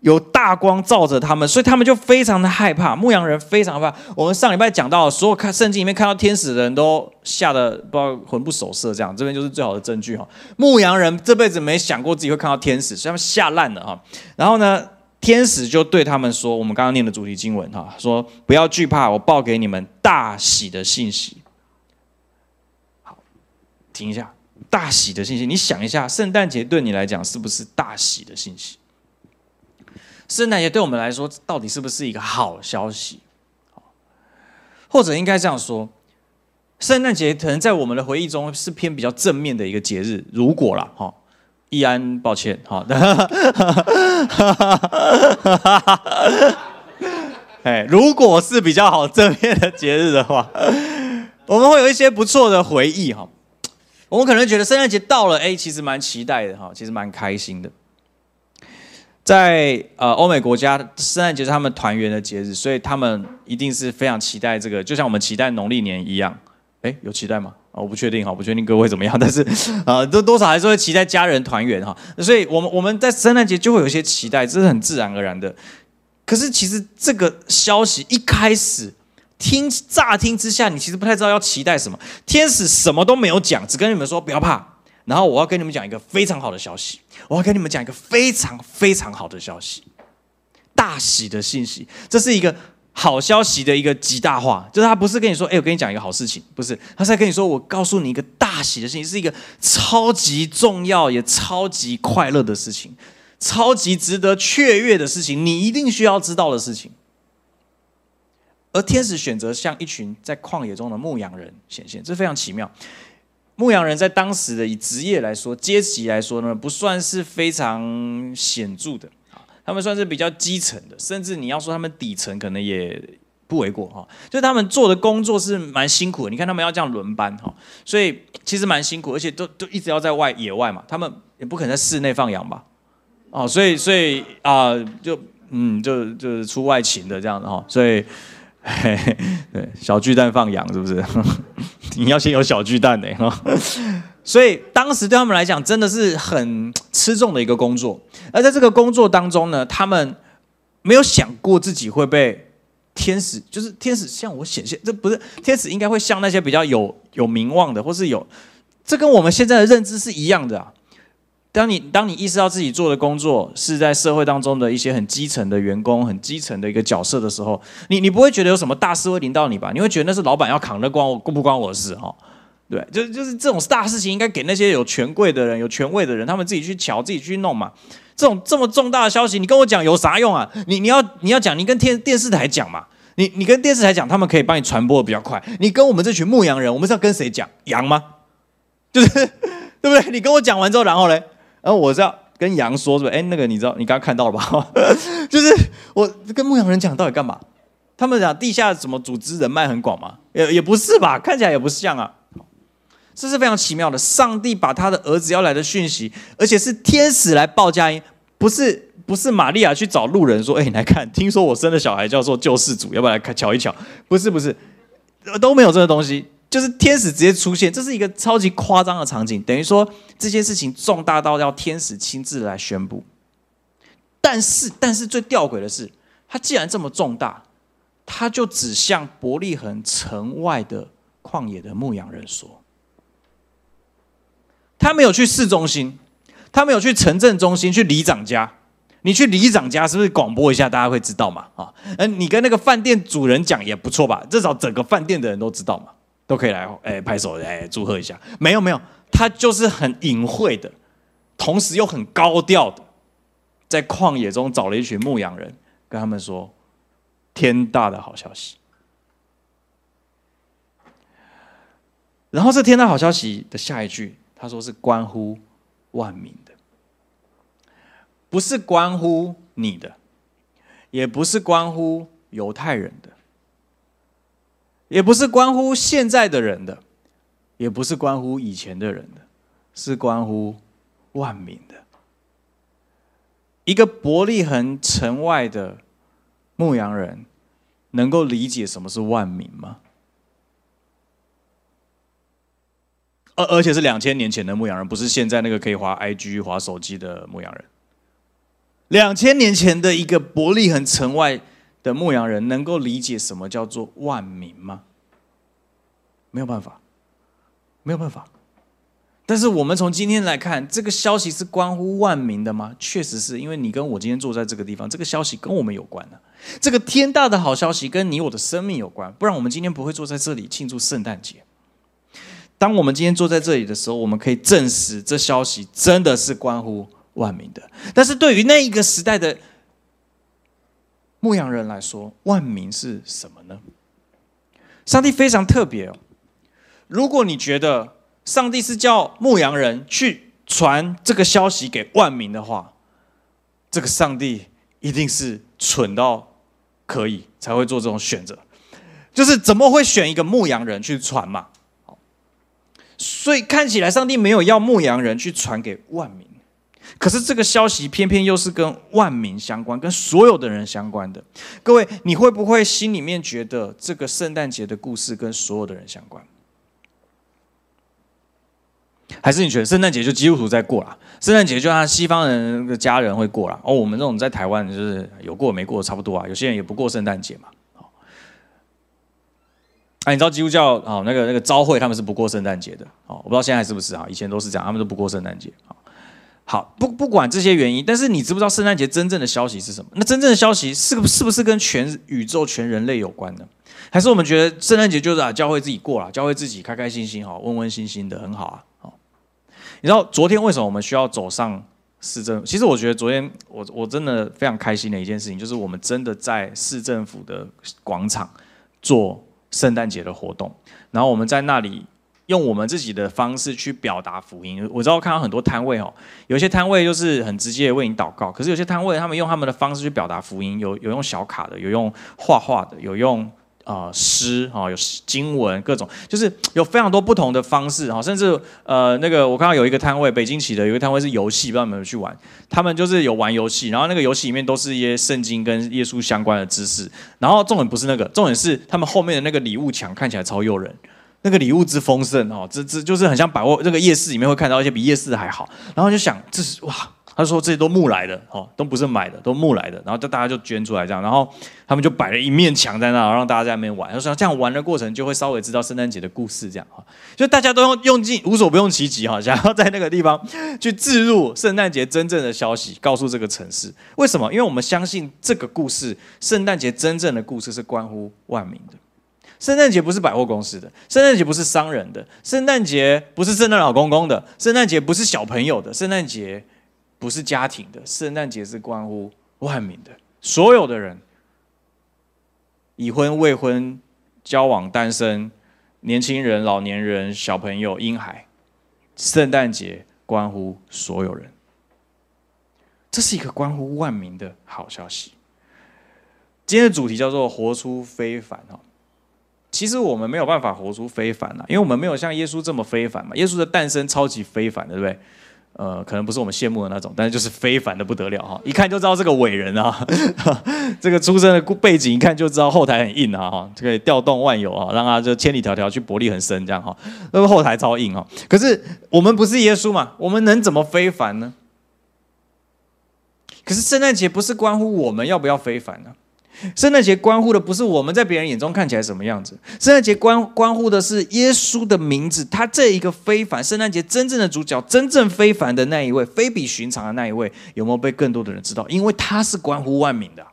有大光照着他们，所以他们就非常的害怕。牧羊人非常怕。我们上礼拜讲到，所有看圣经里面看到天使的人都吓得不知道魂不守舍，这样这边就是最好的证据哈。牧羊人这辈子没想过自己会看到天使，所以他们吓烂了哈。然后呢，天使就对他们说：“我们刚刚念的主题经文哈，说不要惧怕，我报给你们大喜的信息。”好，停一下，大喜的信息，你想一下，圣诞节对你来讲是不是大喜的信息？圣诞节对我们来说，到底是不是一个好消息？或者应该这样说，圣诞节可能在我们的回忆中是偏比较正面的一个节日。如果啦，哈，易安，抱歉，哈，哎，如果是比较好正面的节日的话，我们会有一些不错的回忆，哈。我们可能觉得圣诞节到了，哎，其实蛮期待的，哈，其实蛮开心的。在呃欧美国家，圣诞节是他们团圆的节日，所以他们一定是非常期待这个，就像我们期待农历年一样。哎，有期待吗？我不确定哈，不确定各位怎么样，但是啊，都多少还是会期待家人团圆哈。所以，我们我们在圣诞节就会有一些期待，这是很自然而然的。可是，其实这个消息一开始听乍听之下，你其实不太知道要期待什么。天使什么都没有讲，只跟你们说不要怕。然后，我要跟你们讲一个非常好的消息，我要跟你们讲一个非常非常好的消息，大喜的信息。这是一个。好消息的一个极大化，就是他不是跟你说，哎，我跟你讲一个好事情，不是，他是在跟你说，我告诉你一个大喜的事情，是一个超级重要也超级快乐的事情，超级值得雀跃的事情，你一定需要知道的事情。而天使选择像一群在旷野中的牧羊人显现，这非常奇妙。牧羊人在当时的以职业来说、阶级来说呢，不算是非常显著的啊。他们算是比较基层的，甚至你要说他们底层可能也不为过哈。就他们做的工作是蛮辛苦的，你看他们要这样轮班哈，所以其实蛮辛苦，而且都都一直要在外野外嘛，他们也不可能在室内放羊吧？哦，所以所以啊，就嗯，就就是出外勤的这样的哈，所以对小巨蛋放羊是不是？你要先有小巨蛋呢哈。所以当时对他们来讲，真的是很吃重的一个工作。而在这个工作当中呢，他们没有想过自己会被天使，就是天使向我显现。这不是天使，应该会向那些比较有有名望的，或是有这跟我们现在的认知是一样的啊。当你当你意识到自己做的工作是在社会当中的一些很基层的员工、很基层的一个角色的时候，你你不会觉得有什么大事会临到你吧？你会觉得那是老板要扛，的关我不关我的事哈？对，就是就是这种大事情，应该给那些有权贵的人、有权位的人，他们自己去瞧、自己去弄嘛。这种这么重大的消息，你跟我讲有啥用啊？你你要你要讲，你跟电电视台讲嘛。你你跟电视台讲，他们可以帮你传播的比较快。你跟我们这群牧羊人，我们是要跟谁讲？羊吗？就是 对不对？你跟我讲完之后，然后嘞，然后我是要跟羊说，是不是？哎，那个你知道，你刚刚看到了吧？就是我跟牧羊人讲到底干嘛？他们讲地下什么组织人脉很广吗？也也不是吧？看起来也不像啊。这是非常奇妙的，上帝把他的儿子要来的讯息，而且是天使来报佳音，不是不是玛利亚去找路人说：“哎，你来看，听说我生的小孩叫做救世主，要不要来瞧一瞧？”不是不是，都没有这个东西，就是天使直接出现，这是一个超级夸张的场景，等于说这件事情重大到要天使亲自来宣布。但是但是最吊诡的是，他既然这么重大，他就只向伯利恒城外的旷野的牧羊人说。他没有去市中心，他没有去城镇中心，去里长家。你去里长家是不是广播一下，大家会知道嘛？啊，嗯，你跟那个饭店主人讲也不错吧？至少整个饭店的人都知道嘛，都可以来哎拍手哎祝贺一下。没有没有，他就是很隐晦的，同时又很高调的，在旷野中找了一群牧羊人，跟他们说天大的好消息。然后这天大好消息的下一句。他说：“是关乎万民的，不是关乎你的，也不是关乎犹太人的，也不是关乎现在的人的，也不是关乎以前的人的，是关乎万民的。一个伯利恒城外的牧羊人，能够理解什么是万民吗？”而而且是两千年前的牧羊人，不是现在那个可以滑 IG、滑手机的牧羊人。两千年前的一个伯利恒城外的牧羊人，能够理解什么叫做万民吗？没有办法，没有办法。但是我们从今天来看，这个消息是关乎万民的吗？确实是因为你跟我今天坐在这个地方，这个消息跟我们有关的。这个天大的好消息跟你我的生命有关，不然我们今天不会坐在这里庆祝圣诞节。当我们今天坐在这里的时候，我们可以证实这消息真的是关乎万民的。但是对于那一个时代的牧羊人来说，万民是什么呢？上帝非常特别哦。如果你觉得上帝是叫牧羊人去传这个消息给万民的话，这个上帝一定是蠢到可以才会做这种选择。就是怎么会选一个牧羊人去传嘛？所以看起来，上帝没有要牧羊人去传给万民，可是这个消息偏偏又是跟万民相关，跟所有的人相关的。各位，你会不会心里面觉得这个圣诞节的故事跟所有的人相关？还是你觉得圣诞节就基督徒在过啦？圣诞节就像西方人的家人会过啦。哦，我们这种在台湾就是有过没过差不多啊。有些人也不过圣诞节嘛。哎，你知道基督教哦，那个那个朝会他们是不过圣诞节的哦。我不知道现在是不是啊？以前都是这样，他们都不过圣诞节。好，好不不管这些原因，但是你知不知道圣诞节真正的消息是什么？那真正的消息是是不是跟全宇宙、全人类有关呢？还是我们觉得圣诞节就是啊，教会自己过了，教会自己开开心心哈，温温馨馨的很好啊。好，你知道昨天为什么我们需要走上市政？其实我觉得昨天我我真的非常开心的一件事情，就是我们真的在市政府的广场做。圣诞节的活动，然后我们在那里用我们自己的方式去表达福音。我知道看到很多摊位哦，有些摊位就是很直接的为你祷告，可是有些摊位他们用他们的方式去表达福音，有有用小卡的，有用画画的，有用。啊，诗啊，有经文，各种就是有非常多不同的方式哈，甚至呃，那个我看到有一个摊位，北京起的有一个摊位是游戏，不知道你们有去玩？他们就是有玩游戏，然后那个游戏里面都是一些圣经跟耶稣相关的知识，然后重点不是那个，重点是他们后面的那个礼物墙看起来超诱人，那个礼物之丰盛哦，这这就是很像百货那个夜市里面会看到一些比夜市还好，然后就想这是哇。他说：“这些都木来的，哦，都不是买的，都木来的。然后就大家就捐出来这样，然后他们就摆了一面墙在那，让大家在那边玩。他说这样玩的过程就会稍微知道圣诞节的故事，这样哈，就大家都用用尽无所不用其极哈，想要在那个地方去置入圣诞节真正的消息，告诉这个城市为什么？因为我们相信这个故事，圣诞节真正的故事是关乎万民的。圣诞节不是百货公司的，圣诞节不是商人的，圣诞节不是圣诞老公公的，圣诞节不是小朋友的，圣诞节。”不是家庭的圣诞节是关乎万民的，所有的人，已婚、未婚、交往、单身、年轻人、老年人、小朋友、婴孩，圣诞节关乎所有人。这是一个关乎万民的好消息。今天的主题叫做“活出非凡”哈，其实我们没有办法活出非凡啊，因为我们没有像耶稣这么非凡嘛。耶稣的诞生超级非凡的，对不对？呃，可能不是我们羡慕的那种，但是就是非凡的不得了哈！一看就知道这个伟人啊，这个出生的背景一看就知道后台很硬啊哈，可以调动万有啊，让他就千里迢迢去伯利恒生这样哈，那个后台超硬哈。可是我们不是耶稣嘛，我们能怎么非凡呢？可是圣诞节不是关乎我们要不要非凡呢？圣诞节关乎的不是我们在别人眼中看起来什么样子，圣诞节关关乎的是耶稣的名字，他这一个非凡。圣诞节真正的主角，真正非凡的那一位，非比寻常的那一位，有没有被更多的人知道？因为他是关乎万民的，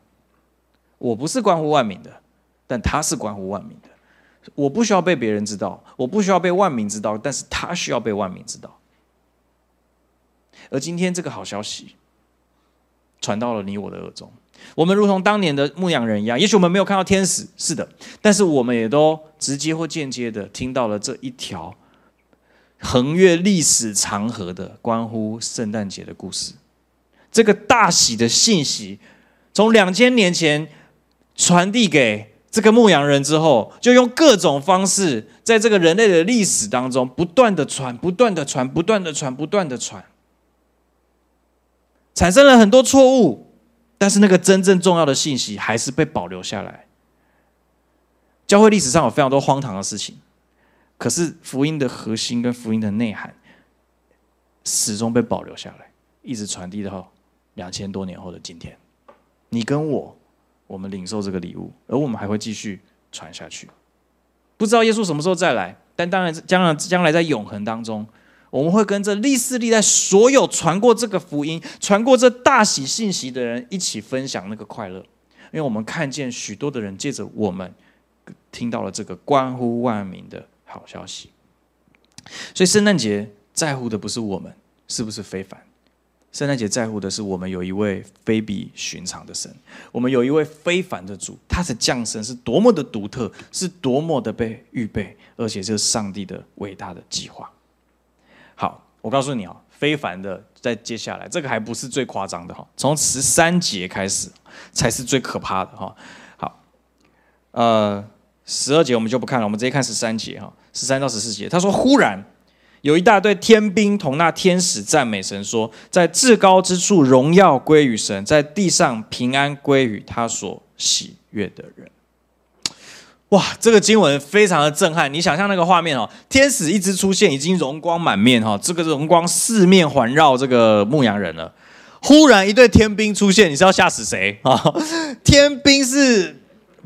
我不是关乎万民的，但他是关乎万民的。我不需要被别人知道，我不需要被万民知道，但是他需要被万民知道。而今天这个好消息传到了你我的耳中。我们如同当年的牧羊人一样，也许我们没有看到天使，是的，但是我们也都直接或间接的听到了这一条横越历史长河的关乎圣诞节的故事。这个大喜的信息，从两千年前传递给这个牧羊人之后，就用各种方式，在这个人类的历史当中不断的传，不断的传，不断的传，不断的传，产生了很多错误。但是那个真正重要的信息还是被保留下来。教会历史上有非常多荒唐的事情，可是福音的核心跟福音的内涵始终被保留下来，一直传递到两千多年后的今天。你跟我，我们领受这个礼物，而我们还会继续传下去。不知道耶稣什么时候再来，但当然将来将来在永恒当中。我们会跟着历世历代所有传过这个福音、传过这大喜信息的人一起分享那个快乐，因为我们看见许多的人借着我们听到了这个关乎万民的好消息。所以圣诞节在乎的不是我们是不是非凡，圣诞节在乎的是我们有一位非比寻常的神，我们有一位非凡的主，他的降生是多么的独特，是多么的被预备，而且这是上帝的伟大的计划。我告诉你啊，非凡的在接下来，这个还不是最夸张的哈，从十三节开始才是最可怕的哈。好，呃，十二节我们就不看了，我们直接看十三节哈，十三到十四节，他说：“忽然有一大队天兵同那天使赞美神，说，在至高之处荣耀归于神，在地上平安归于他所喜悦的人。”哇，这个经文非常的震撼。你想象那个画面哦，天使一直出现，已经荣光满面哈，这个荣光四面环绕这个牧羊人了。忽然一对天兵出现，你是要吓死谁啊？天兵是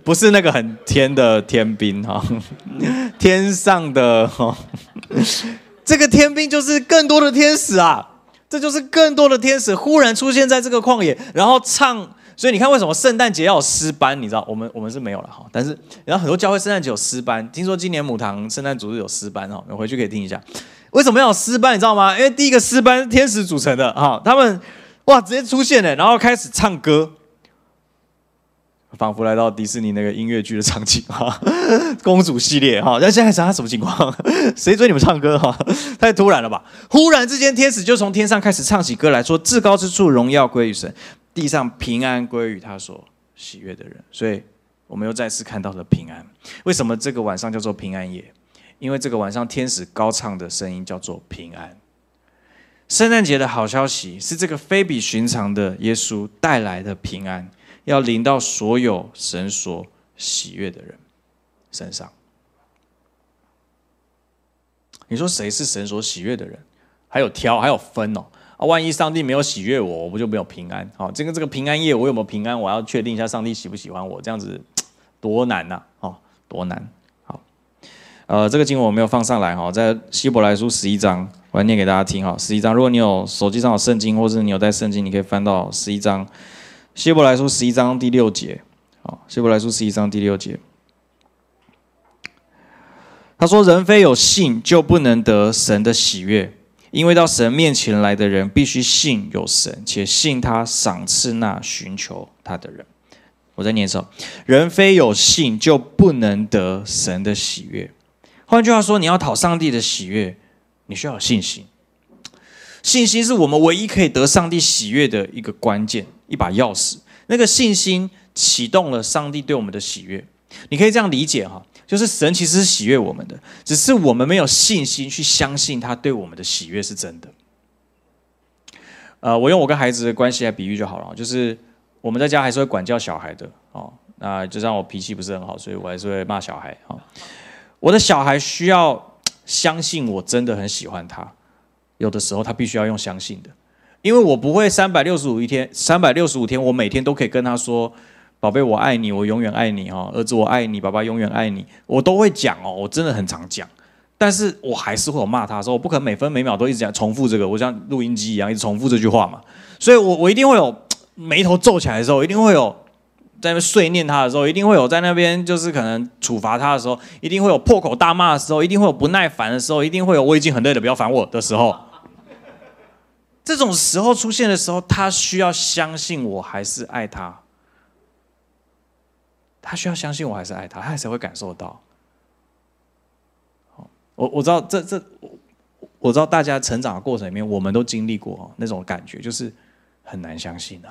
不是那个很天的天兵哈？天上的哈，这个天兵就是更多的天使啊，这就是更多的天使忽然出现在这个旷野，然后唱。所以你看，为什么圣诞节要有诗班？你知道，我们我们是没有了哈。但是，然后很多教会圣诞节有诗班。听说今年母堂圣诞主日有诗班哈，你回去可以听一下。为什么要有诗班？你知道吗？因为第一个诗班是天使组成的哈，他们哇直接出现了，然后开始唱歌，仿佛来到迪士尼那个音乐剧的场景哈，公主系列哈。那现在想想什么情况？谁追你们唱歌哈？太突然了吧！忽然之间，天使就从天上开始唱起歌来说：“至高之处荣耀归于神。”地上平安归于他所喜悦的人，所以我们又再次看到了平安。为什么这个晚上叫做平安夜？因为这个晚上天使高唱的声音叫做平安。圣诞节的好消息是这个非比寻常的耶稣带来的平安，要临到所有神所喜悦的人身上。你说谁是神所喜悦的人？还有挑，还有分哦。啊，万一上帝没有喜悦我，我不就没有平安？好，这个这个平安夜，我有没有平安？我要确定一下上帝喜不喜欢我，这样子 多难呐！哦，多难！好，呃，这个经文我没有放上来哈，在希伯来书十一章，我来念给大家听哈。十一章，如果你有手机上有圣经，或者你有带圣经，你可以翻到十一章，希伯来书十一章第六节。好，希伯来书十一章第六节，他说：“人非有信，就不能得神的喜悦。”因为到神面前来的人，必须信有神，且信他赏赐那寻求他的人。我在念的时候，人非有信，就不能得神的喜悦。换句话说，你要讨上帝的喜悦，你需要有信心。信心是我们唯一可以得上帝喜悦的一个关键，一把钥匙。那个信心启动了上帝对我们的喜悦。你可以这样理解哈。就是神其实是喜悦我们的，只是我们没有信心去相信他对我们的喜悦是真的。呃，我用我跟孩子的关系来比喻就好了，就是我们在家还是会管教小孩的哦。那就像我脾气不是很好，所以我还是会骂小孩哦。我的小孩需要相信我真的很喜欢他，有的时候他必须要用相信的，因为我不会三百六十五一天，三百六十五天我每天都可以跟他说。宝贝，我爱你，我永远爱你哦！儿子，我爱你，爸爸永远爱你。我都会讲哦，我真的很常讲，但是我还是会有骂他的时候。我不可能每分每秒都一直讲重复这个，我像录音机一样一直重复这句话嘛。所以，我我一定会有 眉头皱起来的时候，一定会有在那碎念他的时候，一定会有在那边就是可能处罚他的时候，一定会有破口大骂的时候，一定会有不耐烦的时候，一定会有我已经很累了，不要烦我的时候。这种时候出现的时候，他需要相信我还是爱他。他需要相信我还是爱他，他才会感受到。我我知道这这，我知道大家成长的过程里面，我们都经历过那种感觉，就是很难相信的。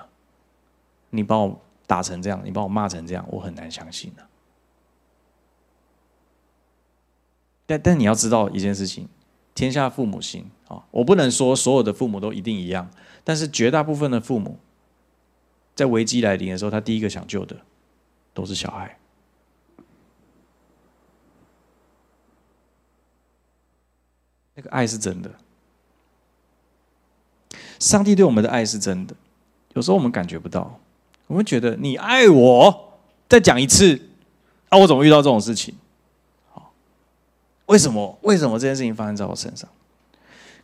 你把我打成这样，你把我骂成这样，我很难相信的。但但你要知道一件事情，天下父母心啊，我不能说所有的父母都一定一样，但是绝大部分的父母，在危机来临的时候，他第一个想救的。都是小孩，那个爱是真的。上帝对我们的爱是真的，有时候我们感觉不到，我们觉得你爱我，再讲一次，啊，我怎么遇到这种事情？好，为什么？为什么这件事情发生在我身上？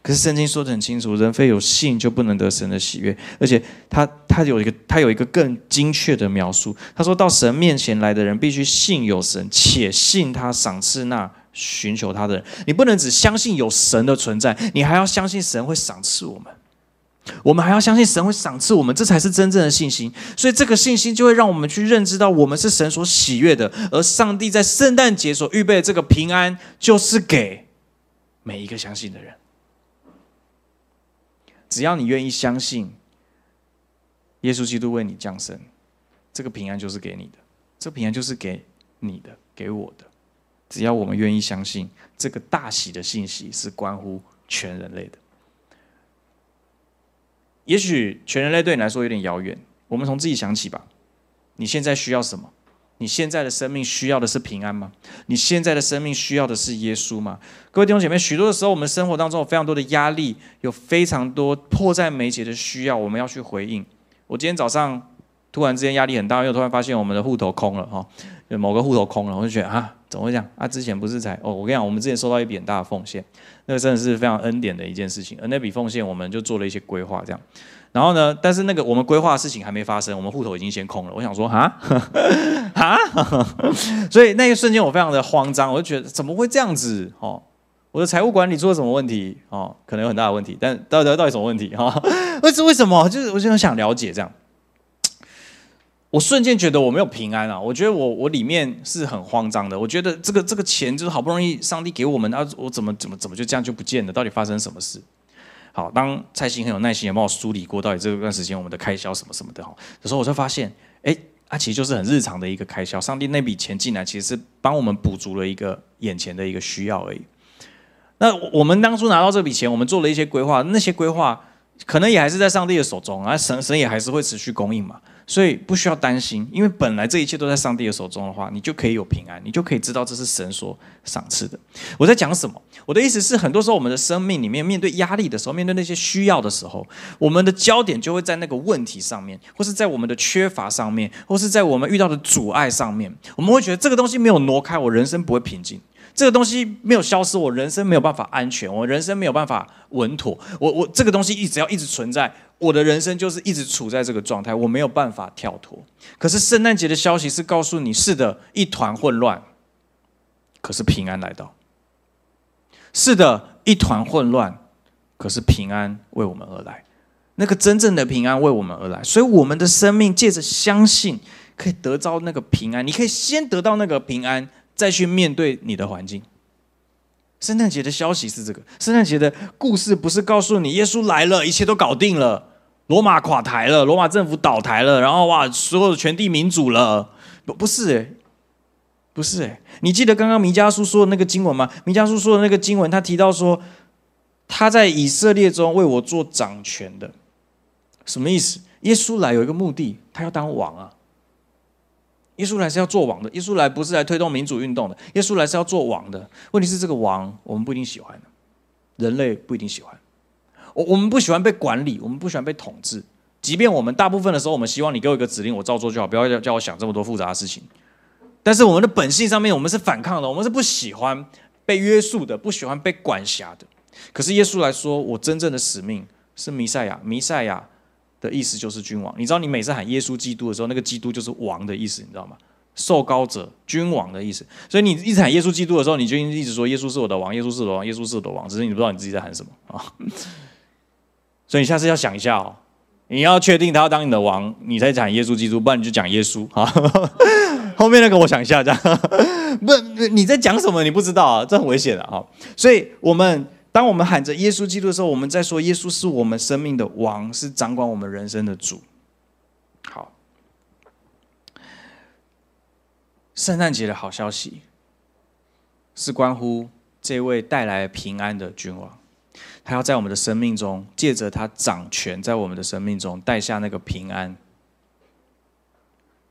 可是圣经说的很清楚，人非有信就不能得神的喜悦，而且他他有一个他有一个更精确的描述，他说到神面前来的人必须信有神，且信他赏赐那寻求他的人。你不能只相信有神的存在，你还要相信神会赏赐我们，我们还要相信神会赏赐我们，这才是真正的信心。所以这个信心就会让我们去认知到，我们是神所喜悦的，而上帝在圣诞节所预备的这个平安，就是给每一个相信的人。只要你愿意相信，耶稣基督为你降生，这个平安就是给你的，这平安就是给你的，给我的。只要我们愿意相信，这个大喜的信息是关乎全人类的。也许全人类对你来说有点遥远，我们从自己想起吧。你现在需要什么？你现在的生命需要的是平安吗？你现在的生命需要的是耶稣吗？各位弟兄姐妹，许多的时候，我们生活当中有非常多的压力，有非常多迫在眉睫的需要，我们要去回应。我今天早上突然之间压力很大，又突然发现我们的户头空了哈，某个户头空了，我就觉得啊，怎么会这样啊？之前不是才哦，我跟你讲，我们之前收到一笔很大的奉献，那个真的是非常恩典的一件事情，而那笔奉献我们就做了一些规划，这样。然后呢？但是那个我们规划的事情还没发生，我们户头已经先空了。我想说，哈，哈，所以那一瞬间我非常的慌张，我就觉得怎么会这样子？哦，我的财务管理出了什么问题？哦，可能有很大的问题，但到底到底什么问题？哈，为是为什么？就是我就很想了解这样。我瞬间觉得我没有平安啊！我觉得我我里面是很慌张的。我觉得这个这个钱就是好不容易上帝给我们，啊，我怎么怎么怎么就这样就不见了？到底发生什么事？好，当蔡兴很有耐心的帮我梳理过到底这段时间我们的开销什么什么的哈，有时候我就发现，哎，啊，其实就是很日常的一个开销。上帝那笔钱进来，其实是帮我们补足了一个眼前的一个需要而已。那我们当初拿到这笔钱，我们做了一些规划，那些规划可能也还是在上帝的手中啊，神神也还是会持续供应嘛。所以不需要担心，因为本来这一切都在上帝的手中的话，你就可以有平安，你就可以知道这是神所赏赐的。我在讲什么？我的意思是，很多时候我们的生命里面面对压力的时候，面对那些需要的时候，我们的焦点就会在那个问题上面，或是在我们的缺乏上面，或是在我们遇到的阻碍上面，我们会觉得这个东西没有挪开，我人生不会平静。这个东西没有消失，我人生没有办法安全，我人生没有办法稳妥。我我这个东西一直要一直存在，我的人生就是一直处在这个状态，我没有办法跳脱。可是圣诞节的消息是告诉你，是的，一团混乱，可是平安来到。是的，一团混乱，可是平安为我们而来。那个真正的平安为我们而来，所以我们的生命借着相信，可以得到那个平安。你可以先得到那个平安。再去面对你的环境。圣诞节的消息是这个，圣诞节的故事不是告诉你耶稣来了，一切都搞定了，罗马垮台了，罗马政府倒台了，然后哇，所有的全地民主了，不不是哎，不是哎，你记得刚刚弥迦书说的那个经文吗？弥迦书说的那个经文，他提到说他在以色列中为我做掌权的，什么意思？耶稣来有一个目的，他要当王啊。耶稣来是要做王的，耶稣来不是来推动民主运动的，耶稣来是要做王的。问题是这个王我们不一定喜欢，人类不一定喜欢。我我们不喜欢被管理，我们不喜欢被统治。即便我们大部分的时候，我们希望你给我一个指令，我照做就好，不要叫叫我想这么多复杂的事情。但是我们的本性上面，我们是反抗的，我们是不喜欢被约束的，不喜欢被管辖的。可是耶稣来说，我真正的使命是弥赛亚，弥赛亚。的意思就是君王，你知道，你每次喊耶稣基督的时候，那个基督就是王的意思，你知道吗？受高者、君王的意思。所以你一直喊耶稣基督的时候，你就一直说耶稣是我的王，耶稣是我的王，耶稣是我的王，只是你不知道你自己在喊什么啊。所以你下次要想一下哦，你要确定他要当你的王，你才讲耶稣基督，不然你就讲耶稣啊。后面那个我想一下，这样 不，你在讲什么？你不知道啊，这很危险的啊。所以我们。当我们喊着耶稣基督的时候，我们在说耶稣是我们生命的王，是掌管我们人生的主。好，圣诞节的好消息是关乎这位带来平安的君王，他要在我们的生命中，借着他掌权，在我们的生命中带下那个平安，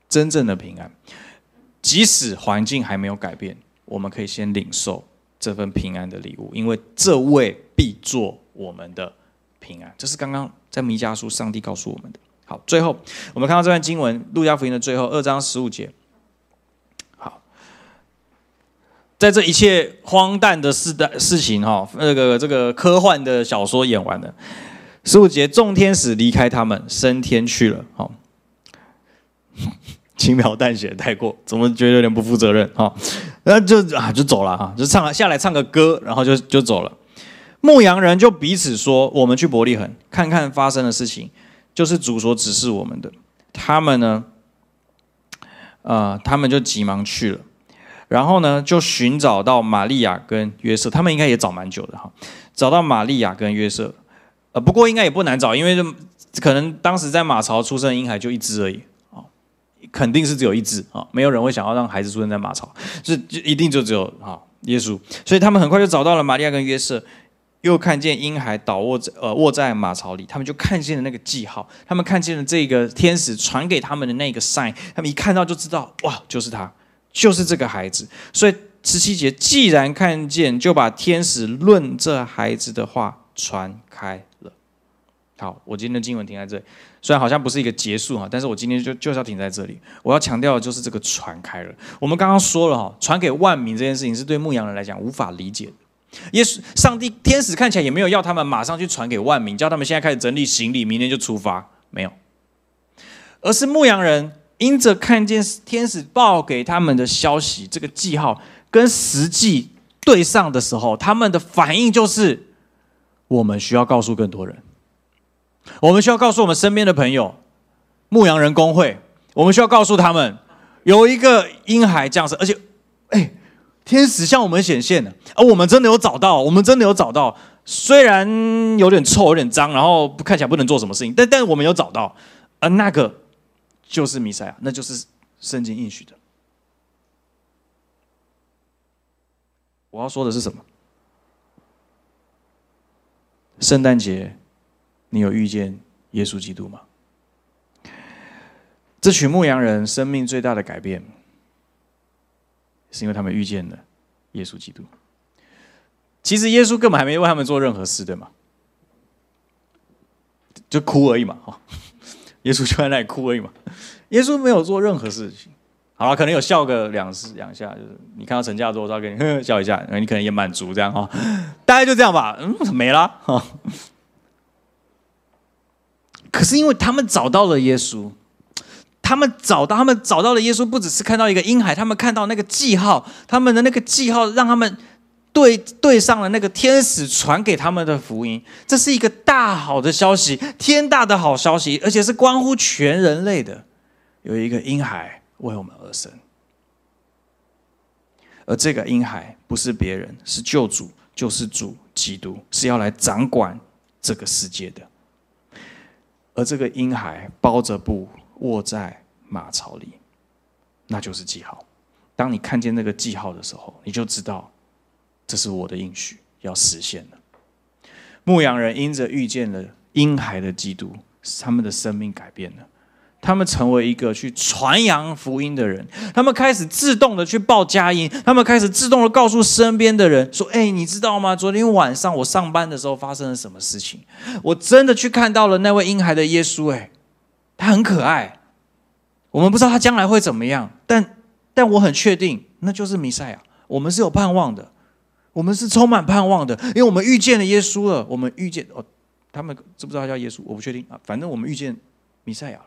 真正的平安。即使环境还没有改变，我们可以先领受。这份平安的礼物，因为这位必做我们的平安。这是刚刚在弥迦书上帝告诉我们的。好，最后我们看到这段经文，路加福音的最后二章十五节。好，在这一切荒诞的事的事情哈，那个这个科幻的小说演完了，十五节，众天使离开他们，升天去了。好。轻描淡写带过，怎么觉得有点不负责任哈？那就啊就走了哈，就唱下来唱个歌，然后就就走了。牧羊人就彼此说：“我们去伯利恒看看发生的事情，就是主所指示我们的。”他们呢，呃，他们就急忙去了，然后呢就寻找到玛利亚跟约瑟，他们应该也找蛮久的哈，找到玛利亚跟约瑟，呃，不过应该也不难找，因为可能当时在马槽出生的婴孩就一只而已。肯定是只有一只啊，没有人会想要让孩子出生在马槽，是就一定就只有啊耶稣。所以他们很快就找到了玛利亚跟约瑟，又看见婴孩倒卧在呃卧在马槽里，他们就看见了那个记号，他们看见了这个天使传给他们的那个 sign，他们一看到就知道，哇，就是他，就是这个孩子。所以十七节，既然看见，就把天使论这孩子的话传开了。好，我今天的经文停在这里，虽然好像不是一个结束哈，但是我今天就就是要停在这里。我要强调的就是这个传开了。我们刚刚说了哈，传给万民这件事情是对牧羊人来讲无法理解的。耶稣、上帝、天使看起来也没有要他们马上去传给万民，叫他们现在开始整理行李，明天就出发，没有。而是牧羊人因着看见天使报给他们的消息，这个记号跟实际对上的时候，他们的反应就是：我们需要告诉更多人，我们需要告诉我们身边的朋友，牧羊人工会，我们需要告诉他们，有一个婴孩降生，而且，哎。天使向我们显现了，而我们真的有找到，我们真的有找到。虽然有点臭、有点脏，然后看起来不能做什么事情，但但我们有找到，而那个就是弥赛亚，那就是圣经应许的。我要说的是什么？圣诞节，你有遇见耶稣基督吗？这群牧羊人生命最大的改变。是因为他们遇见了耶稣基督。其实耶稣根本还没为他们做任何事，对吗？就哭而已嘛，哈！耶稣就在那里哭而已嘛。耶稣没有做任何事情。好了，可能有笑个两次两下，就是你看到成架之后，他给你笑一下，你可能也满足这样哈。大概就这样吧，嗯，没了哈。可是因为他们找到了耶稣。他们找到，他们找到了耶稣，不只是看到一个婴孩，他们看到那个记号，他们的那个记号让他们对对上了那个天使传给他们的福音。这是一个大好的消息，天大的好消息，而且是关乎全人类的。有一个婴孩为我们而生，而这个婴孩不是别人，是救主，就是主基督，是要来掌管这个世界的。而这个婴孩包着布卧在。马槽里，那就是记号。当你看见那个记号的时候，你就知道这是我的应许要实现了。牧羊人因着遇见了婴孩的基督，他们的生命改变了，他们成为一个去传扬福音的人。他们开始自动的去报佳音，他们开始自动的告诉身边的人说：“哎，你知道吗？昨天晚上我上班的时候发生了什么事情？我真的去看到了那位婴孩的耶稣。哎，他很可爱。”我们不知道他将来会怎么样，但但我很确定，那就是弥赛亚。我们是有盼望的，我们是充满盼望的，因为我们遇见了耶稣了。我们遇见哦，他们知不知道他叫耶稣？我不确定啊，反正我们遇见弥赛亚了。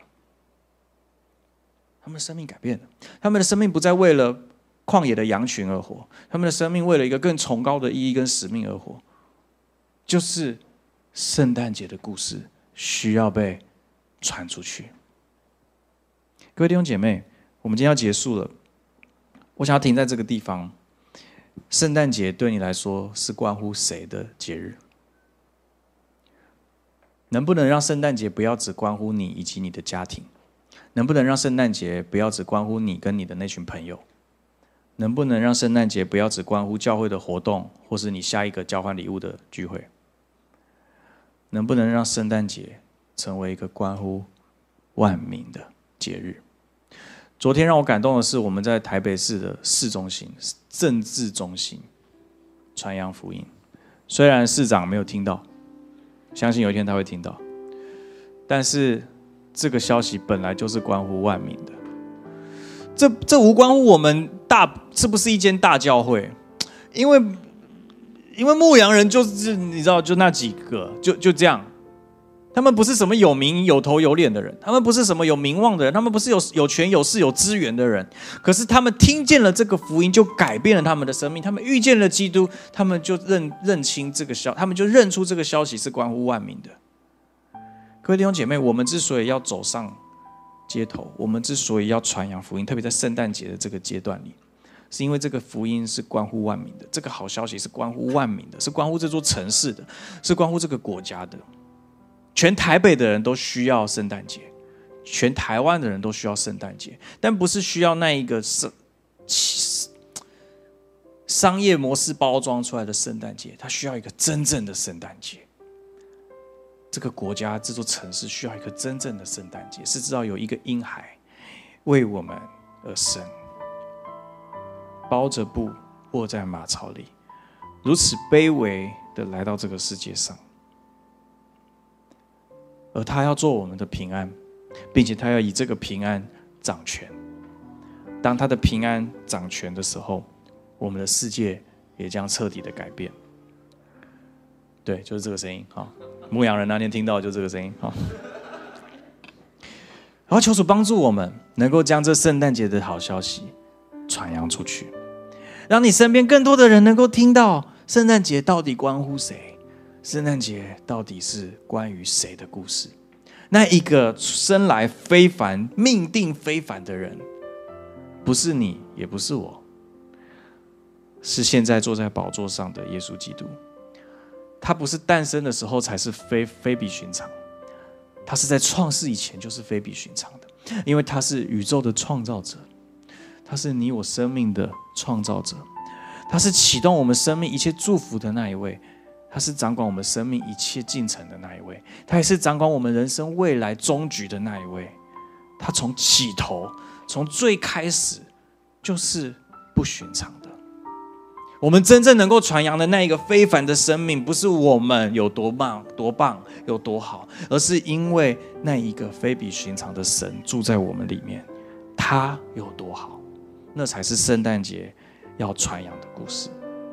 他们的生命改变了，他们的生命不再为了旷野的羊群而活，他们的生命为了一个更崇高的意义跟使命而活，就是圣诞节的故事需要被传出去。各位弟兄姐妹，我们今天要结束了。我想要停在这个地方。圣诞节对你来说是关乎谁的节日？能不能让圣诞节不要只关乎你以及你的家庭？能不能让圣诞节不要只关乎你跟你的那群朋友？能不能让圣诞节不要只关乎教会的活动，或是你下一个交换礼物的聚会？能不能让圣诞节成为一个关乎万民的节日？昨天让我感动的是，我们在台北市的市中心政治中心传扬福音。虽然市长没有听到，相信有一天他会听到。但是这个消息本来就是关乎万民的，这这无关乎我们大是不是一间大教会，因为因为牧羊人就是你知道，就那几个，就就这样。他们不是什么有名有头有脸的人，他们不是什么有名望的人，他们不是有有权有势有资源的人。可是他们听见了这个福音，就改变了他们的生命。他们遇见了基督，他们就认认清这个消，他们就认出这个消息是关乎万民的。各位弟兄姐妹，我们之所以要走上街头，我们之所以要传扬福音，特别在圣诞节的这个阶段里，是因为这个福音是关乎万民的，这个好消息是关乎万民的，是关乎这座城市的，是关乎这个国家的。全台北的人都需要圣诞节，全台湾的人都需要圣诞节，但不是需要那一个圣商业模式包装出来的圣诞节，它需要一个真正的圣诞节。这个国家、这座城市需要一个真正的圣诞节，是知道有一个婴孩为我们而生，包着布卧在马槽里，如此卑微的来到这个世界上，而他要做我们的平安，并且他要以这个平安掌权。当他的平安掌权的时候，我们的世界也将彻底的改变。对，就是这个声音好！牧羊人那天听到就这个声音好。然后求主帮助我们，能够将这圣诞节的好消息传扬出去，让你身边更多的人能够听到圣诞节到底关乎谁，圣诞节到底是关于谁的故事。那一个生来非凡、命定非凡的人，不是你，也不是我。是现在坐在宝座上的耶稣基督，他不是诞生的时候才是非非比寻常，他是在创世以前就是非比寻常的，因为他是宇宙的创造者，他是你我生命的创造者，他是启动我们生命一切祝福的那一位，他是掌管我们生命一切进程的那一位，他也是掌管我们人生未来终局的那一位，他从起头从最开始就是不寻常。我们真正能够传扬的那一个非凡的生命，不是我们有多棒、多棒、有多好，而是因为那一个非比寻常的神住在我们里面，他有多好，那才是圣诞节要传扬的故事。